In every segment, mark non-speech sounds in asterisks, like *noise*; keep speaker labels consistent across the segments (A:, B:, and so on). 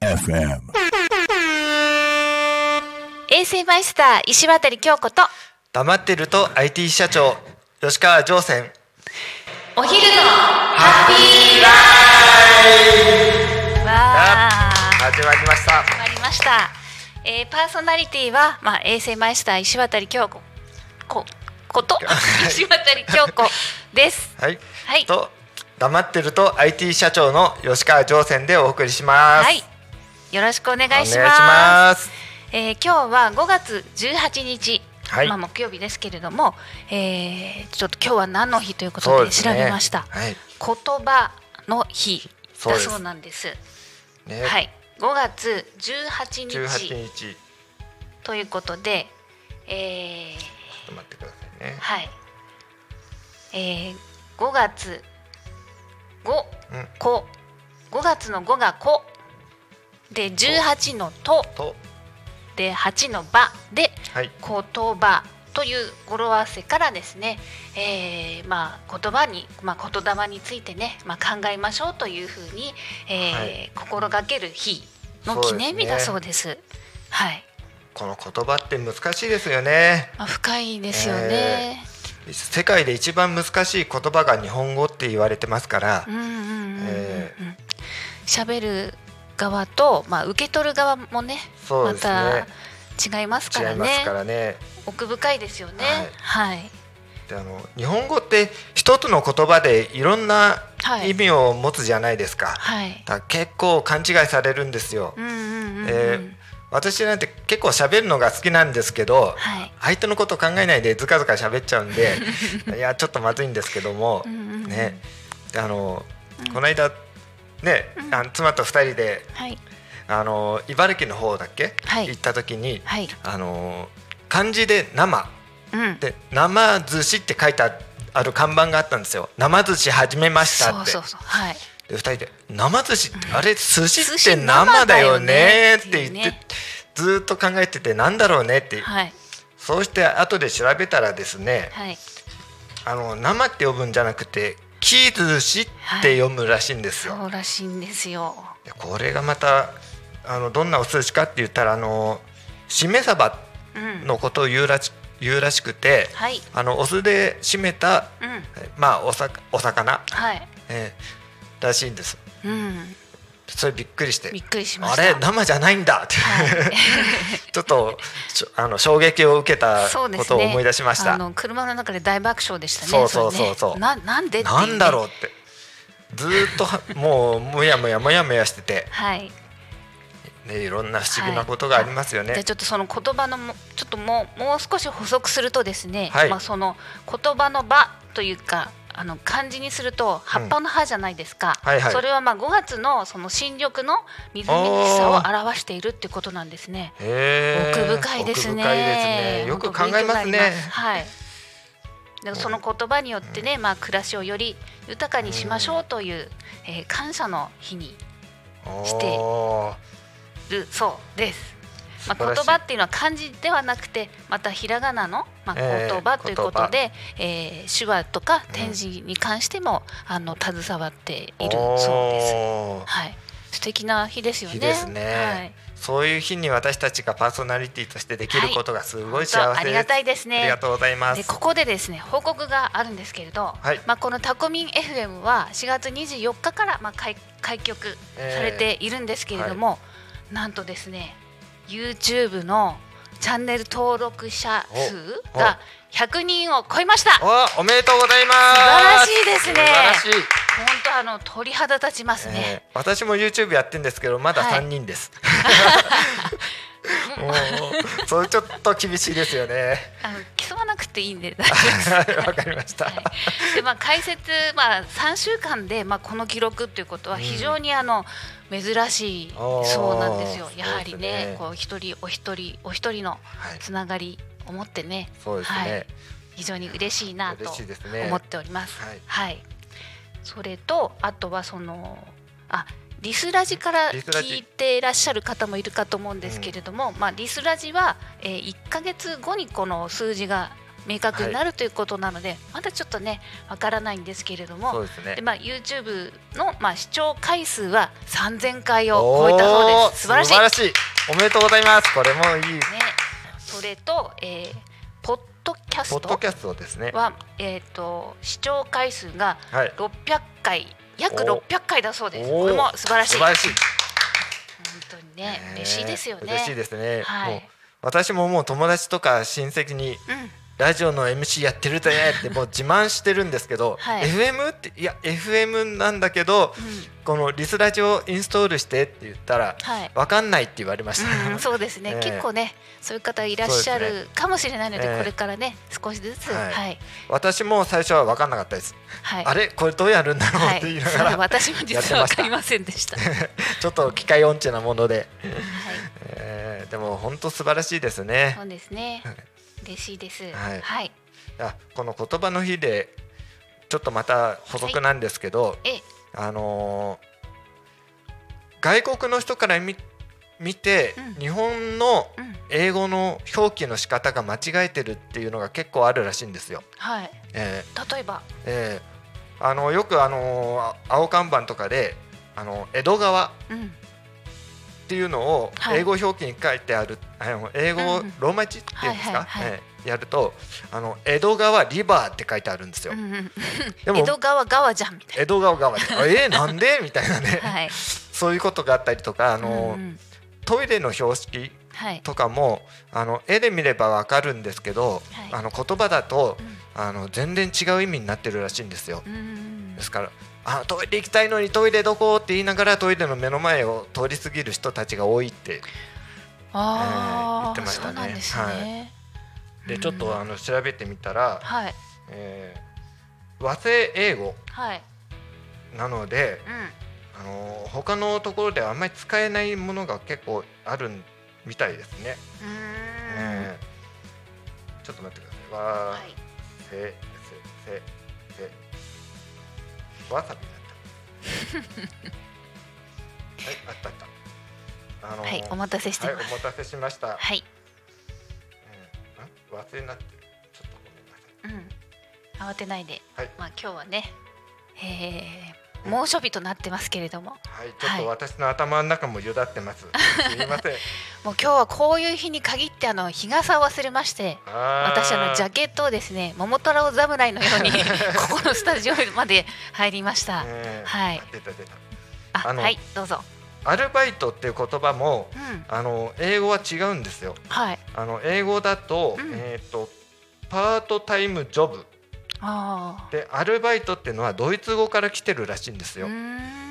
A: FM.
B: 衛星マイスター石渡京子と
C: 黙ってると IT 社長吉川上船
B: お昼のハッピーライフわ
C: 始まりました
B: 始まりました、えー、パーソナリティは、まあ、衛星マイスター石渡京子ここと石渡京子です。
C: はい、
B: はい。
C: と黙ってると IT 社長の吉川上船でお送りします。
B: はい。よろしくお願いします。
C: ます。
B: えー今日は5月18日、
C: はい。
B: まあ、木曜日ですけれども、えーちょっと今日は何の日ということです調
C: ね
B: べました、
C: はい。
B: 言葉の日だそうなんです。
C: ね、
B: はい。5月18日
C: 18日ちょっ
B: ということで、えー
C: と待ってくださいね。
B: はい、えー、5月5
C: うん。
B: こ。5月の5がこ。で18のと。
C: と。
B: で8のば。で
C: はい。
B: 言葉。という語呂合わせからですね、えーまあ、言葉に、まあ、言霊についてね、まあ、考えましょうというふうに、えー
C: はい。
B: 心がける日の記念日だそうです。はい、
C: この言葉って難しいですよね。
B: まあ、深いですよね。
C: 世界で一番難しい言葉が日本語って言われてますから。
B: 喋る側と、まあ、受け取る側もね
C: そうですね。
B: また違いますからね。
C: らね。
B: 奥深いですよね。はい、
C: であの日本語って一つの言葉でいろんな
B: はい。
C: 意味を持つじゃないですか,、
B: はい。
C: だ結構勘違いされるんですよ、
B: うんうんうんうん、
C: えー私なんて結構喋るのが好きなんですけど、
B: はい。
C: 相手のこと考えないでずかずか喋っちゃうんで *laughs* いやちょっとまずいんですけども、
B: うんうんうん。
C: ね。であの、この間ね、あの妻と二人で
B: はい。
C: あの茨城の方だっけ、
B: はい。
C: 行った時に、
B: はい。
C: あの漢字で生。
B: うん。
C: で生寿司って書いてあある看板があったんですよ。生寿司始めましたって。
B: そうそうそう。はい
C: で二人で生寿司ってあれ寿司って生だよねって言ってずーっと考えててなんだろうねって、
B: はい。
C: そうして後で調べたらですね
B: はい。
C: あの生って呼ぶんじゃなくて木寿司って読むらしいんですよ、
B: そうらしいんですよ。
C: でこれがまたあのどんなお寿司かって言ったらあのしめ鯖
B: うん。
C: のことを言うらし言うらしくて、
B: はい。
C: あのお酢で締めた、
B: うん。
C: えまあおさお魚、
B: はい。
C: えーらしいんです。
B: うん。
C: それびっくりして。
B: びっくりしました。
C: あれ生じゃないんだ。って、
B: はい。*laughs*
C: ちょっとあの衝撃を受けたことを思い出しました、
B: あの車の中で大爆笑でしたね
C: そうそうそうそう。
B: ななんでっていう。ね
C: なんだろうって。ずーっとはもうもやもやもやもやしてて、
B: はい。
C: ね、いろんな不思議なことがありますよね、
B: じゃあちょっとその言葉のもちょっともうもう少し補足するとですね、
C: はい。
B: まあその言葉の場というかあの漢字にすると葉っぱの葉じゃないですか、
C: はいはい。
B: それはまあ5月のその新緑のみずみずしさを表しているってことなんですね。奥深いですね。
C: ね。よく考えますね。
B: はい。でその言葉によってね、まあ暮らしをより豊かにしましょうという、えー感謝の日にしてるそうです。まあ、言葉っていうのは漢字ではなくてまたひらがなの、まあ、
C: えー
B: 言葉ということで、えー手話とか点字に関しても、あの携わっているそうです。はい、素敵な日ですよね。
C: 日ですね、
B: はい、
C: そういう日に私たちがパーソナリティとしてできることがすごい幸せです、
B: 本当ありがたいですね。
C: ありがとうございま
B: ですここでですね報告があるんですけれど、
C: はい。
B: まあ、このタコミン FM は4月24日からまあ開開局されているんですけれども、なんとですね YouTube のチャンネル登録者数
C: お
B: が100人を超えました。素
C: おおめでとうございます。
B: 晴らしいですね。
C: 素晴らしい、
B: 本当あの鳥肌立ちます
C: え
B: ね、
C: ー私も YouTube やってんですけどまだ
B: はい。
C: 3人です、*laughs* *laughs* もうそれちょっと厳しいですよね
B: 競わなくていいんで *laughs* 大丈夫です。
C: わかりました、
B: はい。でまあ解説まあ3週間でまあこの記録っていうことは非常にあの珍しいそうなんですよ。やはり
C: ね
B: ねこう一人お一人お一人の
C: はい。
B: つながりを持ってね、
C: そうですね。
B: はい、非常に嬉しいなと思っております。
C: はい。
B: はい。それとあとはそのあリスラジから聞いていらっしゃる方もいるかと思うんですけれども、まあリスラジは、えー、1ヶ月後にこの数字が明確になるということなので、まだちょっとねわからないんですけれども
C: ですね。
B: で、まあ、YouTube の、まあ、視聴回数は3000回を超えたそうです。素晴らしい。
C: 素晴らしい。おめでとうございます。これもいい。
B: ね、それと、えー、ポッドキャスト
C: ポッドキャストですね。
B: は、えー、と視聴回数が
C: はい。
B: 600回約
C: お。
B: 600回だそうです。これも素晴らしい。
C: 素晴らしい。
B: 本当にね、嬉しいですよね。
C: 嬉しいですね、
B: はい。
C: もう私ももう友達とか親戚に
B: うん、
C: ラジオの MC やってるぜってもう自慢してるんですけど、
B: はい。
C: FM っていや FM なんだけど、
B: うん。
C: このリスラジオインストールしてって言ったら、
B: はい。
C: わかんないって言われました、
B: うん、そうですね、
C: ええ。
B: 結構ねそういう方いらっしゃるかもしれないので、
C: ええ。
B: これからね少しずつ。
C: は
B: はい。いはい、
C: 私も最初は分かんなかったです、
B: はい、
C: あれこれどうやるんだろう
B: はい。
C: って言いな
B: そ
C: がら、*laughs*
B: れ私も実はわかりませんでした。はい、
C: ちょっと機械音痴なもので、えーでも本当素晴らしいですね。
B: そうですね。
C: はい。
B: 嬉しいです。
C: はい。
B: はい、
C: あこの言葉の日でちょっとまた補足なんですけど、
B: え、
C: あのー外国の人から見見て、
B: うん。
C: 日本の
B: うん、
C: 英語の表記の仕方が間違えてるっていうのが結構あるらしいんですよ。
B: はい、
C: え
B: 例えば、
C: ーえ。ーあのよくあのーあ青看板とかであの江戸川。
B: うん、
C: っていうのを
B: はい。
C: 英語表記に書いてある、あの英語、ローマ字っていうんですか、やるとあの江戸川リバーって書いてあるんですよ。
B: うんうん、
C: でも
B: 江戸川川じゃんみたい
C: 江戸川川であえー、なんで？みたいなね、
B: な。*laughs* はい、
C: そういうことがあったりとかあの、
B: うんうん。
C: トイレの標識
B: はい、
C: とかもあの絵で見ればわかるんですけど、
B: はい。
C: あの言葉だと
B: うん。
C: あの全然違う意味になってるらしいんですよ。
B: うん。
C: ですからあトイレ行きたいのにトイレどこって言いながらトイレの目の前を通り過ぎる人たちが多いって。
B: ああ、
C: 言ってましたね。
B: ですね。
C: でちょっとあの調べてみたら、
B: はい。
C: えー和製英語
B: はい、
C: なので
B: うん、
C: あの他のところではあんまり使えないものが結構あるみたいですね。
B: うーん、
C: えーちょっと待ってください。和
B: はい、
C: せせせせわさびだった。*laughs* はい、あったあった。あのー
B: はい、お待たせして
C: はい。お待たせしました。
B: はい、
C: うん、ん？忘れになってる。ちょっとごめんなさい。
B: うん、慌てないで、
C: はい
B: まあ今日はね、えー、猛暑日となってますけれども、
C: はい、ちょっと私の頭の中もゆだってます。すいません。*laughs*
B: もう今日はこういう日に限ってあの日傘を忘れまして。私あのジャケットをですね桃太郎侍のように *laughs* ここのスタジオまで入りました。はい
C: 出た出た。
B: あはいどうぞ。
C: アルバイトっていう言葉も
B: うん
C: あの英語は違うんですよ。
B: はい。
C: あの英語だと、
B: うん
C: えっ、とパートタイムジョブ
B: あ
C: でアルバイトっていうのはドイツ語から来てるらしいんです
B: あ。
C: よ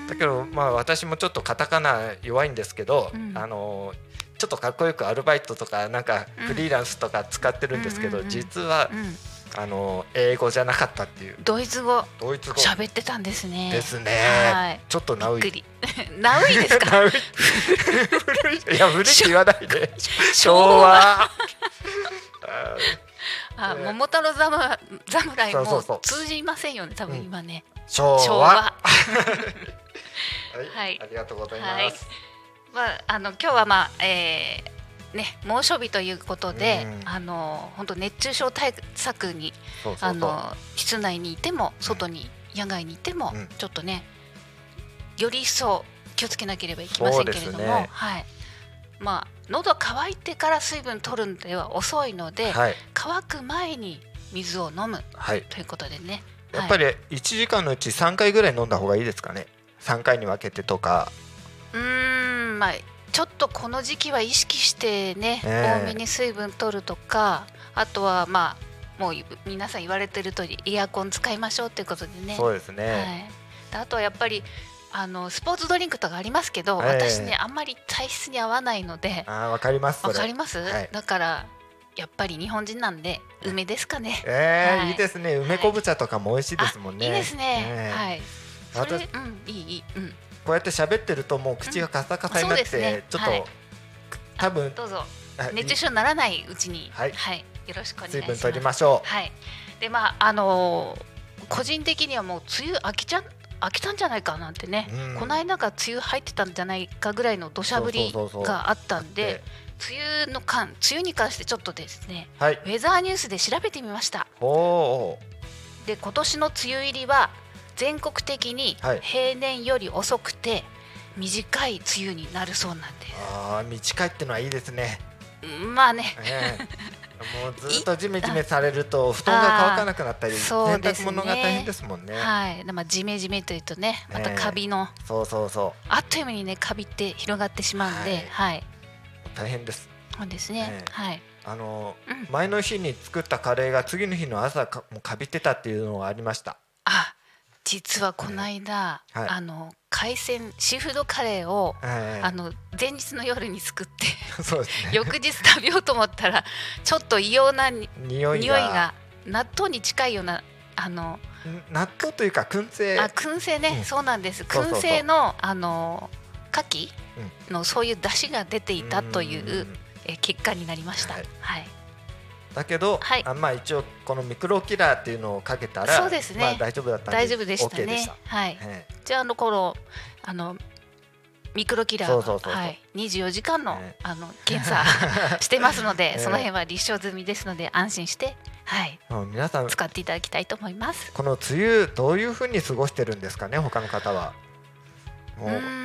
C: だけどまあ私もちょっとカタカナ弱いんですけど、
B: うん
C: あのちょっとかっこよくアルバイトとかなんか
B: うん
C: フリーランスとか使ってるんですけど、
B: うんうんうん
C: 実は
B: うん、
C: あの英語じゃなかったっていう
B: ドイツ語
C: ドイツ語
B: 喋ってたんですね。
C: ですね。
B: はい。
C: ちょっっとナウイ。*laughs*
B: ナウイですか？*laughs*
C: 古い *laughs* いや古いって言わないで。昭
B: 昭
C: 和。あ
B: あ、
C: ね
B: 桃太郎侍侍も通じませんよね。多分今ね。
C: 昭
B: 昭
C: 和。
B: 和。
C: はい、
B: はい
C: ありがとうござい
B: はい
C: ま
B: ああの今日はまあ、えー、ね猛暑日ということで、
C: うん。
B: あの本当熱中症対策にあの室内にいても外に野外にいても、
C: うん。
B: ちょっとねより一層気をつけなければいけませんけれども、
C: ね。
B: はい。まあ喉乾いてから水分取るんでは遅いので、
C: はい。
B: 乾く前に水を飲む
C: はい。
B: ということでね。
C: やっぱり1時間のうち3回ぐらい飲んだ方がいいですかね。3回に分けてとか。
B: まあちょっとこの時期は意識してね、
C: ええ
B: 多めに水分取るとかあとはまあもう皆さん言われてる通りエアコン使いましょうっていうことでね
C: そうです
B: は
C: ね。
B: い、であとはやっぱりあのスポーツドリンクとかありますけど、
C: ええ
B: 私ねあんまり体質に合わないので
C: あーわかります。
B: わかります、
C: はい
B: だからやっぱり日本人なんで梅ですかね。
C: えー
B: はい
C: いいですね。梅昆布茶とかも美味しいですもんね。
B: いいですね。
C: え
B: はい。それ
C: 私
B: うんいいいいうん
C: こうやって喋ってるともう口がカサカサになって、
B: うん。ね。
C: ちょっと、
B: はい。
C: 多分
B: どうぞ。
C: あ
B: 熱中症にならないうちに。
C: はい。
B: よろしくお願いします。
C: 水分取りましょう。
B: はい。でまああのー個人的にはもう梅雨飽きちゃ飽きたんじゃないかなんてね、
C: うん。
B: この間が梅雨入ってたんじゃないかぐらいの土砂降りがあったんで梅雨の間梅雨に関してちょっとですね
C: はい。
B: ウェザーニュースで調べてみました。
C: おお
B: で今年の梅雨入りは全国的に
C: はい。
B: 平年より遅くて短い梅雨になるそうなんで
C: ああ短いってのはいいですね、
B: すまあね。
C: ええ。*laughs* もうずっとジメジメされると布団が乾かなくなったり
B: そうね。
C: 濯物が大変ですもんね。
B: はい、でまあジメジメというとねまたカビの、
C: そうそうそ
B: あっという間にねカビって広がってしまうんで、はい、
C: う大変です。
B: そうですね、
C: ええ。
B: はい、
C: あの、
B: うん。
C: 前の日に作ったカレーが次の日の朝かもうかびてたっていうのがありました。
B: あ実はこの間、
C: はい。
B: あの海鮮シーフードカレーを、
C: ええ
B: あの前日の夜に作って *laughs*
C: そうですね。
B: 翌日食べようと思ったらちょっと異様なに
C: 匂いが。
B: 納豆に近いようなあの
C: ん納豆というか燻製。
B: あ燻製ね、
C: うん。
B: そうなんです。燻製のあの牡蠣のそういう出汁が出ていたという、
C: ん。
B: え結果になりました。
C: は
B: はいい、
C: だけど、
B: はい。
C: あまあ一応このミクロキラーっていうのをかけたら
B: そうですね。
C: まあ大丈夫だったんで
B: 大丈夫でしたね。
C: した、
B: はい。
C: え
B: じゃああの頃あのミクロキラーは
C: そうそうそう
B: はい。24時間の、
C: ね
B: あの検査 *laughs* してますので、
C: ね *laughs*
B: その辺は立証済みですので安心してはい。
C: 皆さん
B: 使っていただきたいと思います。
C: この梅雨どういうふうに過ごしてるんですかね他の方は。も
B: う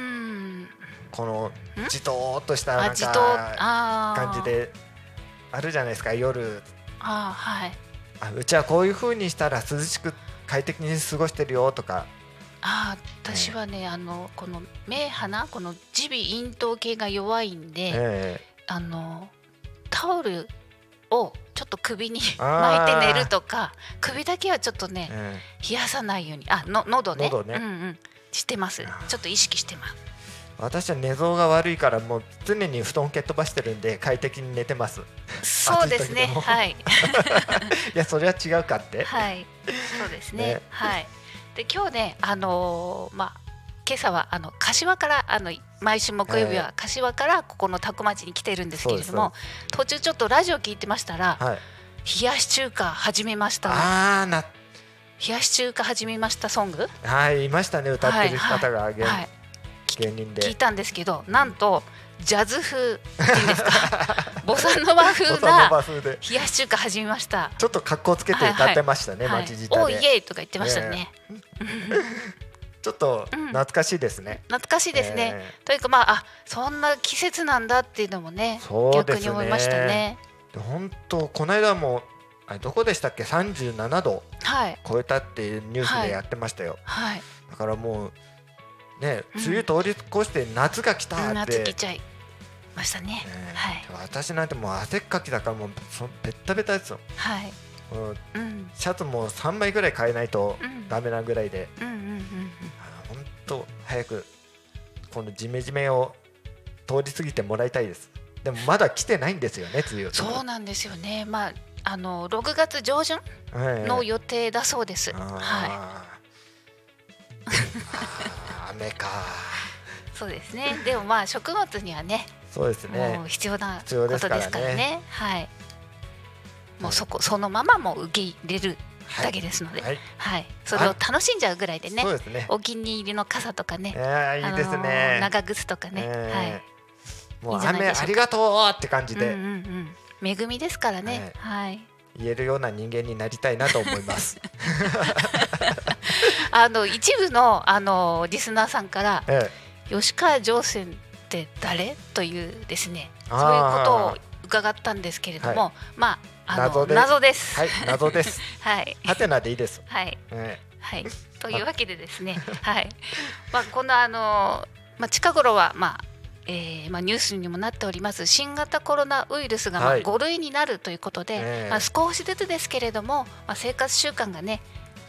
C: このじとーっとしたなんか感じであるじゃないですか夜。
B: あーはい。
C: あうちはこういうふうにしたら涼しく快適に過ごしてるよとか。
B: あー私はね、あのこの目鼻この耳鼻咽頭系が弱いんで、
C: え
B: あのタオルをちょっと首に巻いて寝るとか首だけはちょっとね
C: ええ。
B: 冷やさないように。あの喉ね。
C: 喉ね。
B: うんうん。してます。ちょっと意識してます。
C: え私は寝相が悪いからもう常に布団蹴っ飛ばしてるんで快適に寝てます。
B: そうですね。はい。*laughs*
C: いやそれは違うかって。
B: はい。そうですね。
C: ね。
B: はい。で今日ねあのーまあ今朝はあの柏からあの毎週木曜日は柏からここの多古町に来てるんですけれども、途中ちょっとラジオ聞いてましたら
C: はい。
B: 冷やし中華始めました。
C: ああな
B: 冷やし中華始めましたソング？
C: はいいましたね歌ってる方が芸,、
B: はい、
C: 芸人で。
B: 聞いたんですけどなんとジャズ風っていうんですか？*laughs* ボサノバ風な冷やし中華始めました。
C: ちょっと格好つけて歌ってましたね、
B: はい。
C: 街自体で、
B: おーイエーイとか言ってましたね。*laughs*
C: ちょっと
B: うん。
C: 懐かしいですね、
B: 懐かしいですね。
C: え
B: というかまああそんな季節なんだっていうのもね
C: ね。
B: 逆に思いましたね。
C: で本当この間もあれどこでしたっけ？37度
B: はい。
C: 超えたっていうニュースでやってましたよ、
B: はい。
C: だからもうね
B: うん。
C: 梅雨通り越して夏が来たって、
B: 夏来ちゃいましたね。
C: ね
B: はい。
C: 私なんてもう汗っかきだからもうそベッタベタですよ。
B: はい。
C: もう
B: うん。
C: シャツも3枚ぐらい買えないと
B: うん。
C: ダメなぐらいで、
B: うんうんうんうん。
C: 本当早くこのジメジメを通り過ぎてもらいたいです。でもまだ来てないんですよね梅雨
B: そうなんですよね。まああの6月上旬
C: ええ
B: の予定だそうです。は *laughs*
C: あー雨か
B: い。そうですね。でもまあ食物にはね
C: そうですね
B: もう必要なことですからね。はい。もうそこそのままもう受け入れる
C: はい
B: だけですので、
C: はい、
B: はい。それを楽しんじゃうぐらいでね
C: ね
B: お気に入りの傘とかね。
C: いいいです
B: あのー
C: ね、
B: 長靴とかね。
C: ええも
B: いいう
C: 雨ありがとうって感じ
B: はい。
C: で
B: うんうんうん。恵みですからね。はい。
C: 言えるような人間になりたいなと思います。*laughs*
B: あの一部のあのリスナーさんから
C: え
B: 吉川上泉って誰？というですね。そういうことを伺ったんですけれども、まああの
C: 謎で
B: 謎です。
C: えはい謎です。
B: はい。
C: ハテナでいいです。
B: はい。
C: え
B: はい。*laughs* というわけでですね、はい。まあこのあのまあ近頃はまあ。えーまあ、ニュースにもなっております。新型コロナウイルスがまあ
C: はい。
B: 5類になるということで、
C: ええ。
B: まあ、少しずつですけれども、まあ、生活習慣がね、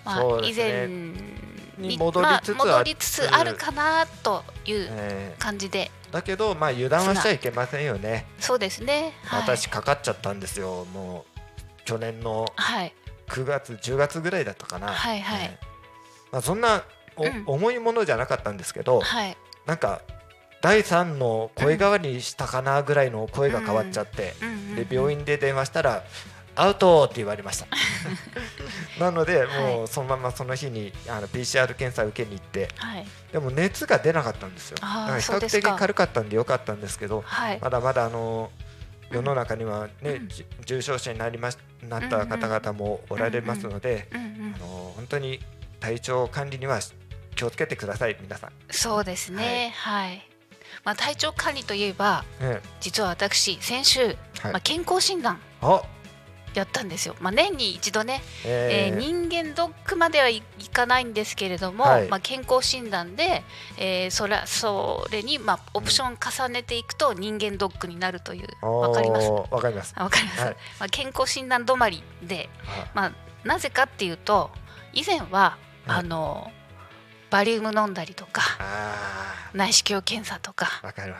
B: まあ以前
C: ね
B: に
C: に戻りつつあ
B: まあ、戻りつつあるかなという
C: え
B: 感じで、
C: だけどまあ油断はしちゃいけませんよね。
B: そうですね、はい、
C: 私かかっちゃったんですよ。もう去年の
B: はい。
C: 9月10月ぐらいだったかな。
B: はいはい。
C: ええ。まあそんなお、
B: うん。
C: 重いものじゃなかったんですけど、
B: はい。
C: なんか第三の声変わりしたかなぐらいの声が変わっちゃって。で病院で電話したらアウトって言われました。なのでも
B: は
C: うそのままその日にあの PCR 検査受けに行って
B: はい。
C: でも熱が出なかったんですよ。だから比較的軽かったんでよかったんですけど
B: はい。
C: まだまだあの世の中にはね、重症者になりましなった方々もおられますので、あの本当に体調管理には気をつけてください皆さん。
B: そうですね。はい、まあ、体調管理といえば
C: ね、
B: 実は私先週、
C: はい。
B: まあ、健康診断
C: あ、
B: やったんですよ、まあ、年に一度ね、え
C: え。ー
B: ー人間ドックまではいいかないんですけれども、
C: はい。
B: まあ、健康診断で、えーそれそれに、まあ、オプション重ねていくと人間ドックになるという。わかります？
C: わかります。
B: あわかります、
C: はい。
B: まあ、健康診断止まりで、
C: あ
B: まあ、なぜかっていうと以前は、
C: はい。
B: あのバリウム飲んだりとか
C: あ
B: 内視鏡検査とか。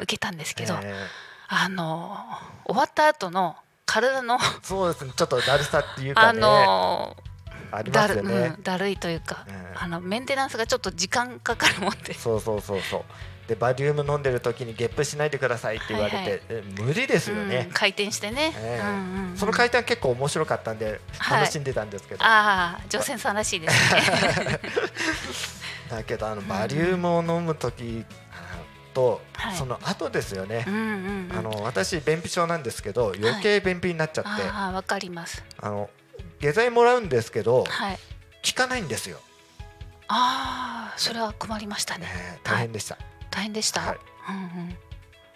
B: 受けたんですけど、
C: え
B: あの終わった後の体の、
C: ーそうですね、ちょっとだるさっていうか
B: あ
C: ね、
B: の
C: ありま
B: だる,、
C: すよね。
B: うん、だるいというか、
C: うん
B: あのメンテナンスがちょっと時間かかるもんで。
C: そうそうそうそう。でバリウム飲んでる時にゲップしないでくださいって言われて、
B: はいはい。
C: え無理ですよね。
B: うん、。回転してね、
C: ええ。
B: うんうんうん。
C: その回転結構面白かったんで
B: はい。
C: 楽しんでたんですけど、
B: ああ女性さんらしいですね *laughs*
C: だけどあの
B: ん
C: バリウムを飲む時あと、
B: はい。
C: その後ですよね。
B: う。んうんうん。
C: あの私便秘症なんですけど余計便秘になっちゃって、
B: ああわかります。
C: あの下剤もらうんですけど
B: はい。
C: 効かないんですよ、
B: ああそれは困りましたね。
C: ね大変でした、
B: 大変でした、
C: はい。
B: うんうん。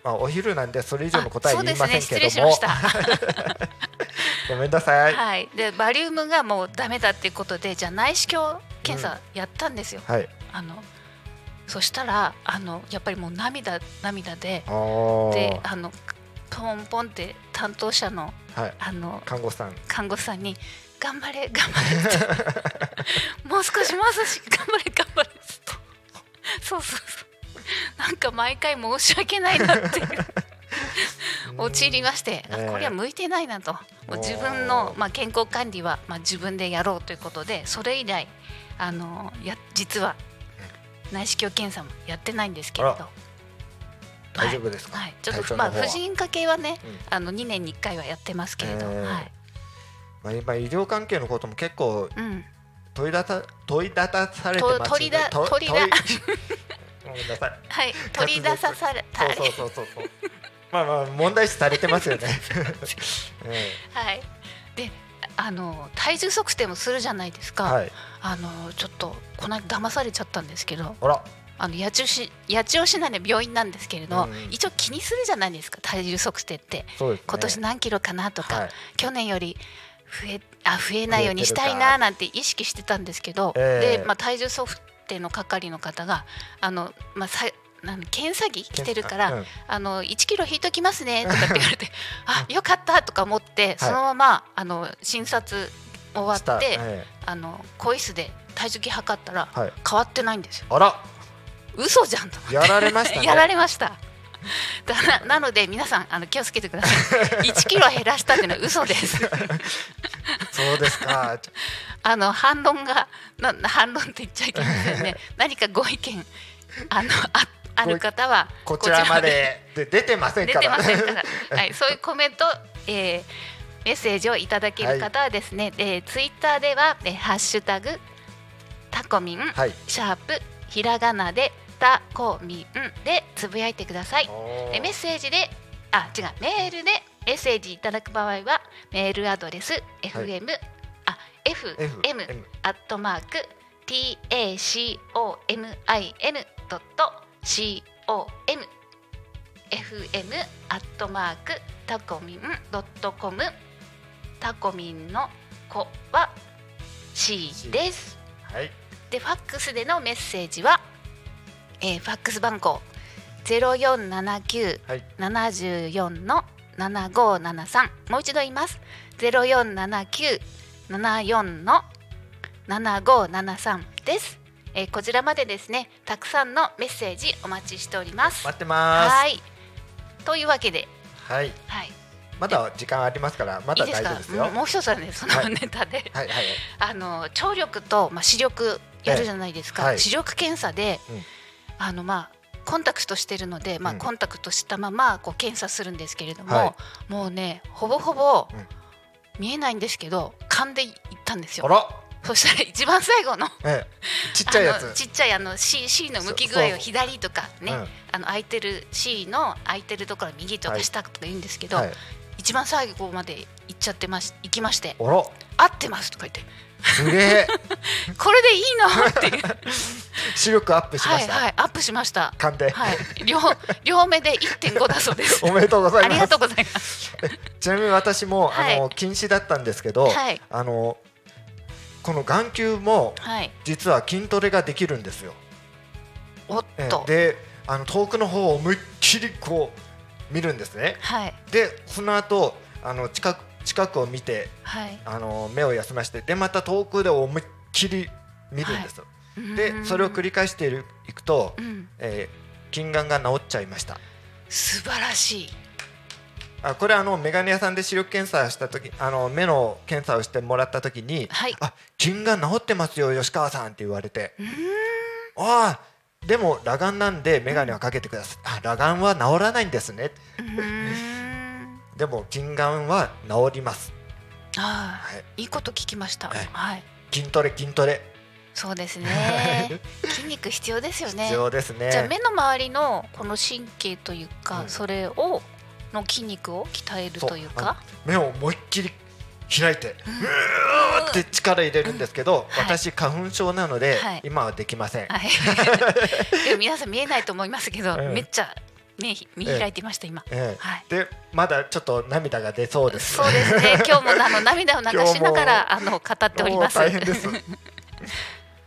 C: まあ、お昼なんでそれ以上の答え
B: あ
C: 言いませんけども、
B: ね。*laughs*
C: ごめんなさい、
B: はい、でバリウムがもうダメだっていうことでじゃあ内視鏡検査やったんですよ、
C: はい、
B: あのそしたらあのやっぱりもう涙涙でであのポンポンって担当者の
C: はい、
B: あの
C: 看護師さん。
B: 看護師さんに「頑張れ頑張れ」って。*laughs* もう少しもう少し頑張れ頑張れ」って。そうそうそう。なんか毎回申し訳ないなって *laughs* 陥りまして、あ
C: ええ。
B: これは向いてないなと。もう自分の、まあ、健康管理は、まあ、自分でやろうということでそれ以来あのや実は内視鏡検査もやってないんですけれど。
C: 大丈夫ですか、
B: はい、はい、ちょっとまあ婦人科系はね、
C: うん。
B: あの2年に1回はやってますけれど、
C: ええ
B: はい。
C: まあ、今医療関係のことも結構
B: うん、
C: 問いだた問い立たされて
B: と
C: ます
B: 取りだ
C: と
B: 取りだ。*laughs*
C: ごめんなさい。
B: はい、取り出さされた。
C: そうそうそうそうまあまあ問題視されてますよね、*laughs* え。
B: はい。で、あの体重測定もするじゃないですか。
C: えはい。
B: あのちょっとこの間騙されちゃったんですけど、
C: あら。
B: あの八千代市八千代市内の病院なんですけれど、
C: うん。
B: 一応気にするじゃないですか体重測定って。
C: ね。
B: 今年何キロかなとか、
C: はい。
B: 去年より増えあ増えないようにしたいななんて意識してたんですけど、
C: ええ。
B: で、まあ、体重測定の係の方があの、まあ、さ検査着着てるから、
C: うん。
B: あの1キロ引いときますねとかって *laughs* 言われてあよかったとか思ってそのまま、あの診察終わって、
C: え
B: あの更衣室で体重計測ったら
C: えはい。
B: 変わってないんですよ。
C: あら。
B: 嘘じゃんと
C: やられましたね。*laughs*
B: やられました。だななので皆さんあの気をつけてください。*laughs* 1キロ減らしたっていうのは嘘です。
C: そうですか。
B: あの反論がな反論って言っちゃいけませんね。何かご意見あのあある方は
C: こちらまでで出てません
B: 出て
C: から
B: ませんから、はい、そういうコメント、えーメッセージをいただける方はですね、えーツイッターでは、えーハッシュタグタコミン、
C: はい。
B: シャープひらがなでタコミンでつぶやいてください。えメッセージであ違うメールでメッセージいただく場合はメールアドレス fm、あ fm アットマーク tacomin ドット com fm アットマークタコミンドットコムタコミンの子は C です。
C: はい。
B: でファックスでのメッセージは、えーファックス番号ゼロ四七九
C: はい。
B: 七十四の七五七三。もう一度言います。ゼロ四七九七四の七五七三です、えーこちらまでですねたくさんのメッセージお待ちしております。
C: 待ってます。
B: はい。というわけで。
C: はい。
B: はい。
C: まだ時間ありますからまだ大丈夫ですよ。
B: もうもう一つはねその
C: はい。
B: ネタで、
C: はいはい
B: あの聴力と、まあ、視力やるじゃないですか、
C: ええ。はい。
B: 視力検査で、
C: うん。
B: あのまあコンタクトしてるので、まあ、
C: うん。
B: コンタクトしたままこう検査するんですけれども、
C: は
B: もうねほぼほぼ
C: うん。
B: 見えないんですけど勘でいったんですよ。*laughs* そしたら一番最後の。
C: ええ。ちっちゃいやつ。
B: あのちっちゃいあの C, C の向き具合を左とかね、
C: うん。
B: あの空いてる C の空いてるところ右と
C: はい
B: か下とか言うんですけど、
C: はい。
B: 一番最後まで行っちゃってまし行きまして。合ってますとか言って。
C: すげえ。*laughs*
B: これでいいの？っていう。*laughs*
C: 視力アップしました、
B: はいはい。アップしました。
C: 鑑定、
B: はい。両両目で1.5だそうです。
C: おめでとうございます。
B: ありがとうございます。
C: ちなみに私も、
B: はい。
C: あの禁止だったんですけど、
B: はい。
C: あのこの眼球も
B: はい。
C: 実は筋トレができるんですよ。
B: おっ
C: え
B: と
C: であの遠くの方を思いっきりこう見るんですね。
B: はい。
C: でその後あの近く近くを見て
B: はい。
C: あの目を休ましてでまた遠くで思いっきり見るんですよ。でそれを繰り返していくと、
B: うん。
C: えー近眼が治っちゃいました。
B: 素晴らしい
C: あこれあのメガネ屋さんで視力検査した時あの目の検査をしてもらった時に
B: はい。
C: あ近眼治ってますよ吉川さんって言われて。ああでも裸眼なんで眼鏡はかけてください、あ裸眼は治らないんですね。でも近眼は治ります、
B: ああ
C: はい、
B: いいこと聞きました。
C: はい。
B: はい。
C: 筋トレ筋トレ。
B: そうですね。*laughs* 筋肉必要ですよね。
C: 必要ですね。
B: じゃあ目の周りのこの神経というか、
C: うん。
B: それをの筋肉を鍛えるというか。
C: 目を思いっきり開いてうーって力入れるんですけど、
B: はい。
C: 私花粉症なので、
B: はい。
C: 今はできません、
B: はい。*laughs* でも皆さん見えないと思いますけど、
C: ええ
B: めっちゃ目見開いてました今、
C: ええ。
B: はい。
C: でまだちょっと涙が出そうです。
B: そうですね。*laughs* 今日もあの涙を流しながらあの語っております。
C: もう大変です。*laughs*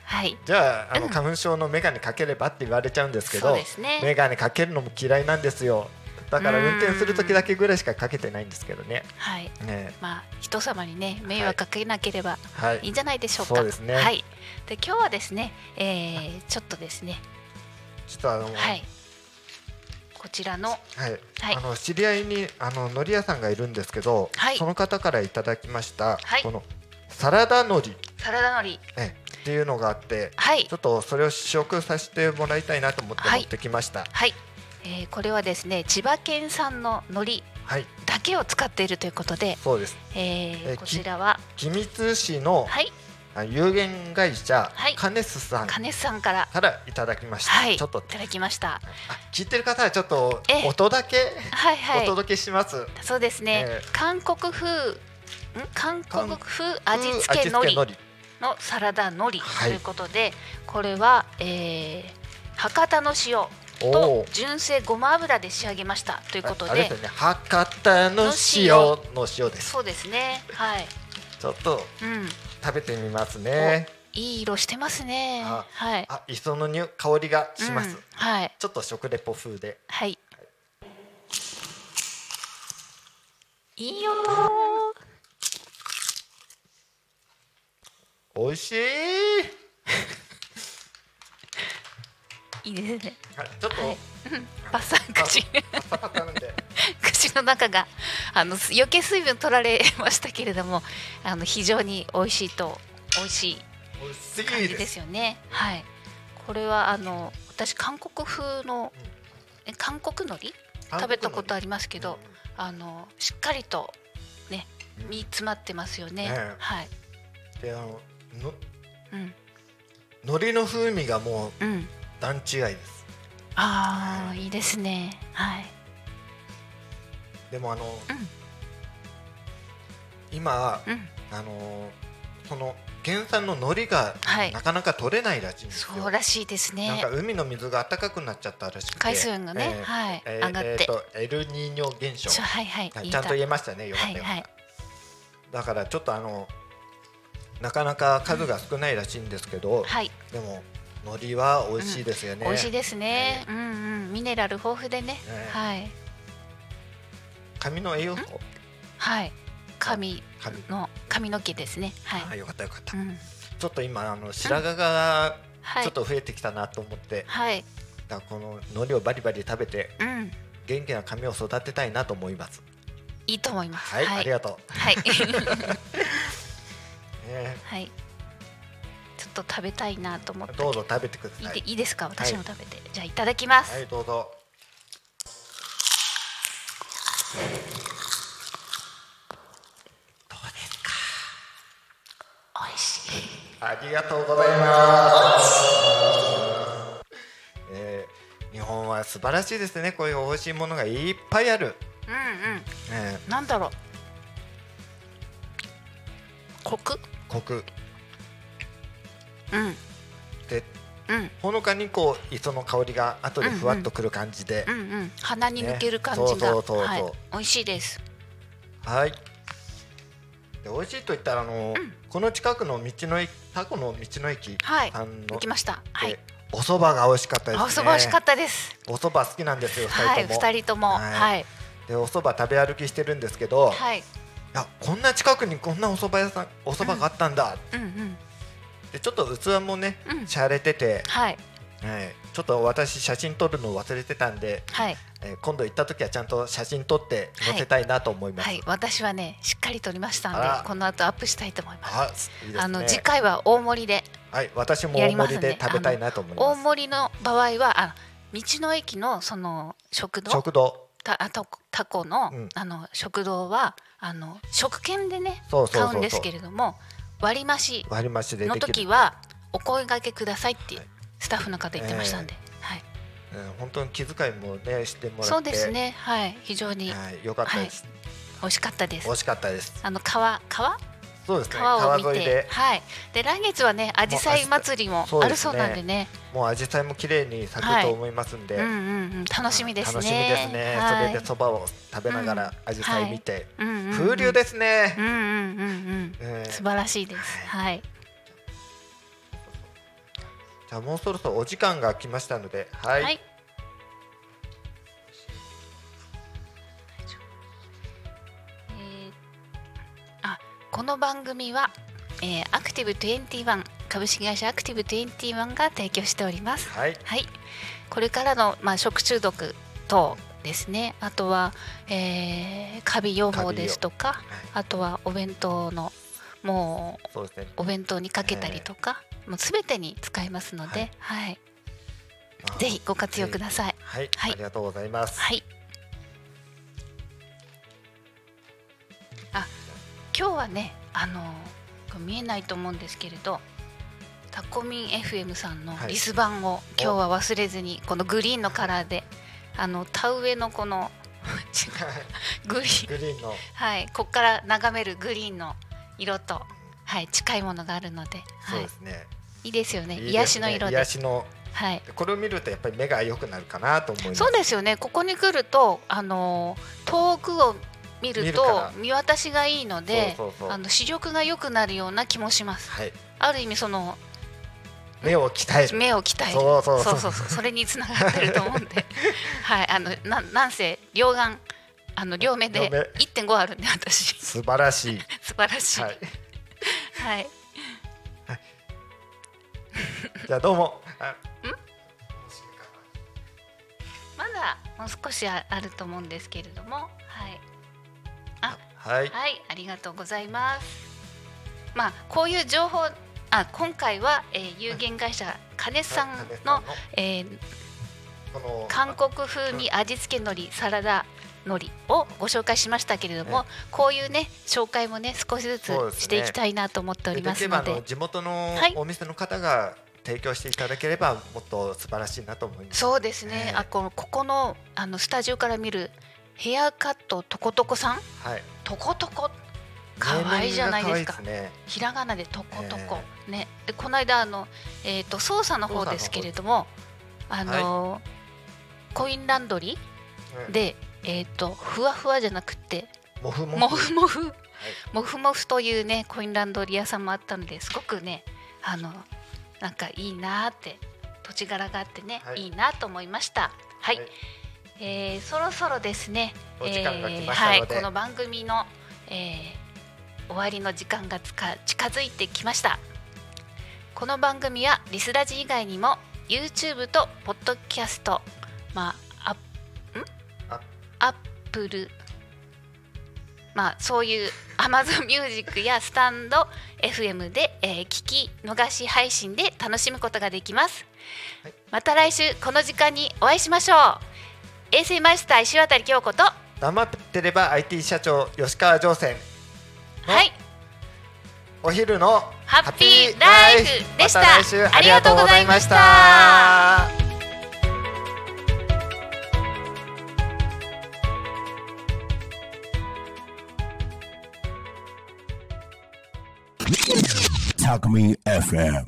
B: はい。
C: じゃああの
B: うん。
C: 花粉症の眼鏡かければって言われちゃうんですけど、
B: ね。
C: 眼鏡かけるのも嫌いなんですよだから運転する時だけぐらいしかかけてないんですけどね。
B: はい。
C: ね。
B: まあ人様にね迷惑かけなければ
C: はい。
B: いいんじゃないでしょうか、
C: そうですね。
B: はい。で今日はですね、えー、ちょっとですね。
C: ちょっとあの、
B: はい。こちらの
C: はい。
B: はい。
C: あの知り合いにあの海苔屋さんがいるんですけど、
B: はい。
C: その方からいただきました、
B: はい。
C: このサラダ海苔。
B: サラダ海苔。
C: え。っていうのがあって
B: はい。
C: ちょっとそれを試食させてもらいたいなと思って
B: はい。
C: 持ってきました。
B: はい、えー、これはですね千葉県産の海苔
C: はい、
B: だけを使っているということで、
C: そうです。
B: えー
C: えー
B: こちらは
C: 君津市の、
B: はい。
C: あ有限会社、
B: はい。
C: カネスさん。
B: 金さんから
C: からいただきました、
B: はい。
C: ちょっと。
B: いただきました。
C: あ聞いてる方はちょっと
B: ええ。
C: 音だけ
B: はいはい。
C: お届けします、
B: そうですね、
C: え
B: 韓国風ん？韓国
C: 韓
B: 風味付け海苔
C: 付
B: のサラダ海苔
C: はい。
B: ということで、これは、えー、博多の塩。
C: お
B: と
C: お
B: 純正ごま油で仕上げましたということで。
C: ね。博多の塩。の塩です。
B: そうですね。はい。
C: ちょっと
B: うん。
C: 食べてみますね。
B: いい色してますね。
C: あ
B: はい。
C: あ磯のにお香りがします、
B: うん。はい。
C: ちょっと食レポ風で。
B: はい。い。い音
C: 美味しい
B: いいですね。
C: はいちょっと、
B: はい。パッサン口。
C: パサパサなんで *laughs*
B: 口の中があの余計水分取られましたけれどもあの非常に美味しいと美味しい
C: 美味しい
B: 感じ
C: で
B: ですすよね。はい。これはあの私韓国風の、え韓国海苔？食べたことありますけど、あのしっかりとね
C: うん。
B: 身詰まってますよね。
C: ねえ。
B: はい。
C: であのの
B: うん。
C: 海苔の風味がもう
B: うん。
C: 段違いです。
B: ああいいですね。はい。
C: でもあの、
B: うん。
C: 今
B: うん。
C: あのその原産の海苔が
B: はい。
C: な。かなか取れないらしいんですよ、
B: そうらしいです
C: なんか
B: ね。
C: 海の水が暖かくなっちゃったらしくて。
B: 海水温がね、
C: えー
B: はい、
C: えー
B: 上がって、
C: えーとエルニーニョ現象。
B: はいはい
C: はいちゃんと言えましたねよかったよかった、
B: はいはい。
C: だからちょっとあのなかなか数が少ないらしいんですけど、
B: はい、
C: でも海苔は美味しいですよね、
B: 美味しいですね。うんうん、ミネラル豊富でね。
C: ね
B: はい
C: 髪の栄養素？
B: はい。髪
C: 髪
B: の髪の毛ですね。はい。
C: あよかったよかった、
B: うん。
C: ちょっと今あの白髪が
B: はい。
C: ちょっと増えてきたなと思って、
B: はい。
C: だからこの海苔をバリバリ食べて
B: うん。
C: 元気な髪を育てたいなと思います
B: いいと思います。
C: はい、
B: はい。
C: ありがと
B: はい。*laughs*
C: う、ね
B: はい。と食べたいなと思ったけ
C: どうぞ食べてくだ
B: いい
C: さい
B: でいいですか？私も食べて。じゃあいただきます。
C: はいどうぞ
B: 美味しい。
C: ありがとうございます。えー日本は素晴らしいですね。こういう美味しいものがいっぱいある。
B: うん
C: え
B: なんだろうコク？
C: ー、コク
B: うん
C: で
B: うん。
C: ほのかにこう磯の香りが後でふわっとくる感じで、
B: うんうん。鼻に抜ける感じ
C: ね
B: が、
C: そうそうそうそう。
B: はい。美味しいです。
C: はい。で美味しいと言ったらあの、この近くの道の駅タコの道の駅
B: はい。
C: さんの
B: 行きました。はい。
C: でお蕎麦が美味しかったですね。
B: あお蕎麦美味しかったです。
C: お蕎麦好きなんですよ
B: はい
C: 二人とも、はい。
B: はい。
C: でお蕎麦食べ歩きしてるんですけど、い、
B: はい
C: やこんな近くにこんなお蕎麦屋さんお蕎麦があったんだ、
B: うんうん
C: でちょっと器もね
B: うん。
C: 洒落てて、
B: はい。
C: はい、ちょっと私写真撮るの忘れてたんで、
B: はい。
C: えー今度行った時はちゃんと写真撮って載せたいなと思います、
B: はい。私はねしっかり撮りましたんでこの後アップしたいと思います。
C: あね。
B: あの次回は大盛りで
C: はい。私も大盛りで食べたいなと思い
B: 大
C: ます。
B: 盛りの場合はあ道の駅のその食堂？
C: 食堂。
B: たあとタコの,、
C: うん。
B: あの食堂はあの食券でね
C: そうそうそうそう。
B: 買うんですけれども割増し
C: 割増で
B: の時はお声掛けくださいって
C: はい。
B: スタッフの方言ってましたんで、はい、
C: うん、本当に気遣いもねしてもらって。
B: そうですね。はい。非常に
C: はい、よかったです、
B: 美味しかったです。
C: 美味しかったです。
B: あの川川
C: そうですね。
B: 川を見て。
C: 川沿いで。
B: はい。で来月はねアジサイ祭りもあるそうなんでね。
C: もう紫陽花も綺麗に咲くと思いますんで、
B: うんうんうん。楽しみですね。
C: 楽しみですね、
B: はい。
C: それでそばを食べながら紫陽花見て、風流ですね。
B: う、んうんうんうん
C: えー
B: 素晴らしいです。はい。
C: じゃあもうそろそろお時間が来ましたのではい、
B: この番組は、えー、アクティブ21株式会社アクティブ21が提供しております。
C: はい。
B: はい、これからの、まあ、食中毒等ですね。あとは、えー、カビ予防ですとかあとはお弁当のもう
C: そうですね。
B: お弁当にかけたりとか、もうすべてに使えますので、はい。
C: まあ
B: ぜひご活用ください。
C: はい、
B: はい。
C: ありがとうございます、
B: はい。あ、今日はね、あの見えないと思うんですけれど、タコミン FM さんの
C: はい。
B: リス版を今日は忘れずにこのグリーンのカラーで、あの田植えのこの *laughs* グリーン、
C: グリーンの。
B: はい、ここから眺めるグリーンの色と、はい、近いものがあるので、はい。
C: そうで、すね、
B: いいですよね。
C: ね。
B: 癒しの色で、
C: 癒しの。
B: はい。
C: これを見るとやっぱり目が良くなるかなと思います。
B: そうですよね。ここに来ると、あのー遠くを見ると見渡しがいいので、あの視力が良くなるような気もします。
C: はい。
B: ある意味その
C: 目を鍛える。
B: 目を鍛える、
C: そうそうそう。
B: それにつながってると思うんで、*laughs* はい、あのななんせ両眼あの両目で
C: 両目。
B: 1.5あるんで私。
C: 素晴らしい。*laughs*
B: 素晴らしい。
C: は
B: はい。い。
C: じゃあどうも。あ
B: まだもう少しああると思うんですけれども、はい。あ、
C: はい。
B: はい、ありがとうございます。まあこういう情報、あ今回は、えー有限会社金さんの、えー
C: この
B: 韓国風味味付け海苔サラダ海苔をご紹介しましたけれども、
C: ね
B: こういうね紹介もね少しずつしていきたいなと思っており
C: で
B: ますので。
C: できればあの地元の
B: はい。
C: お店の方が提供していただければもっと素晴らしいなと思います。
B: そうですね、
C: ね
B: あこのここのあのスタジオから見るヘアカットとことこさん
C: はい。
B: とことこ可愛いじゃないですか。ひらがなでとことこ、ね。でこの間あのえっ、と操作の方ですけれどもあの、コインランドリ
C: うん。
B: ーでえっ、とふわふわじゃなくて
C: もふもふ
B: もふもふもふもふというねコインランドリー屋さんもあったのですごくねあのなんかいいなーって土地柄があってね、
C: はい。
B: い、いなと思いました。はい、
C: はい
B: えーそろそろですねはいこの番組の、えー終わりの時間がつか近づいてきました。この番組はリスラジ以外にも YouTube とポッドキャストまああアップルまあそういう Amazon Music やスタンド FM で、えー聞き逃し配信で楽しむことができます、
C: はい。
B: また来週この時間にお会いしましょう衛星マイスター石渡京子と
C: 黙ってれば IT 社長吉川上泉は
B: い。
C: お昼の
B: ハッピーライフでした、
C: ま、来週ありがとうございまし
B: た。
C: タ
A: クミ FM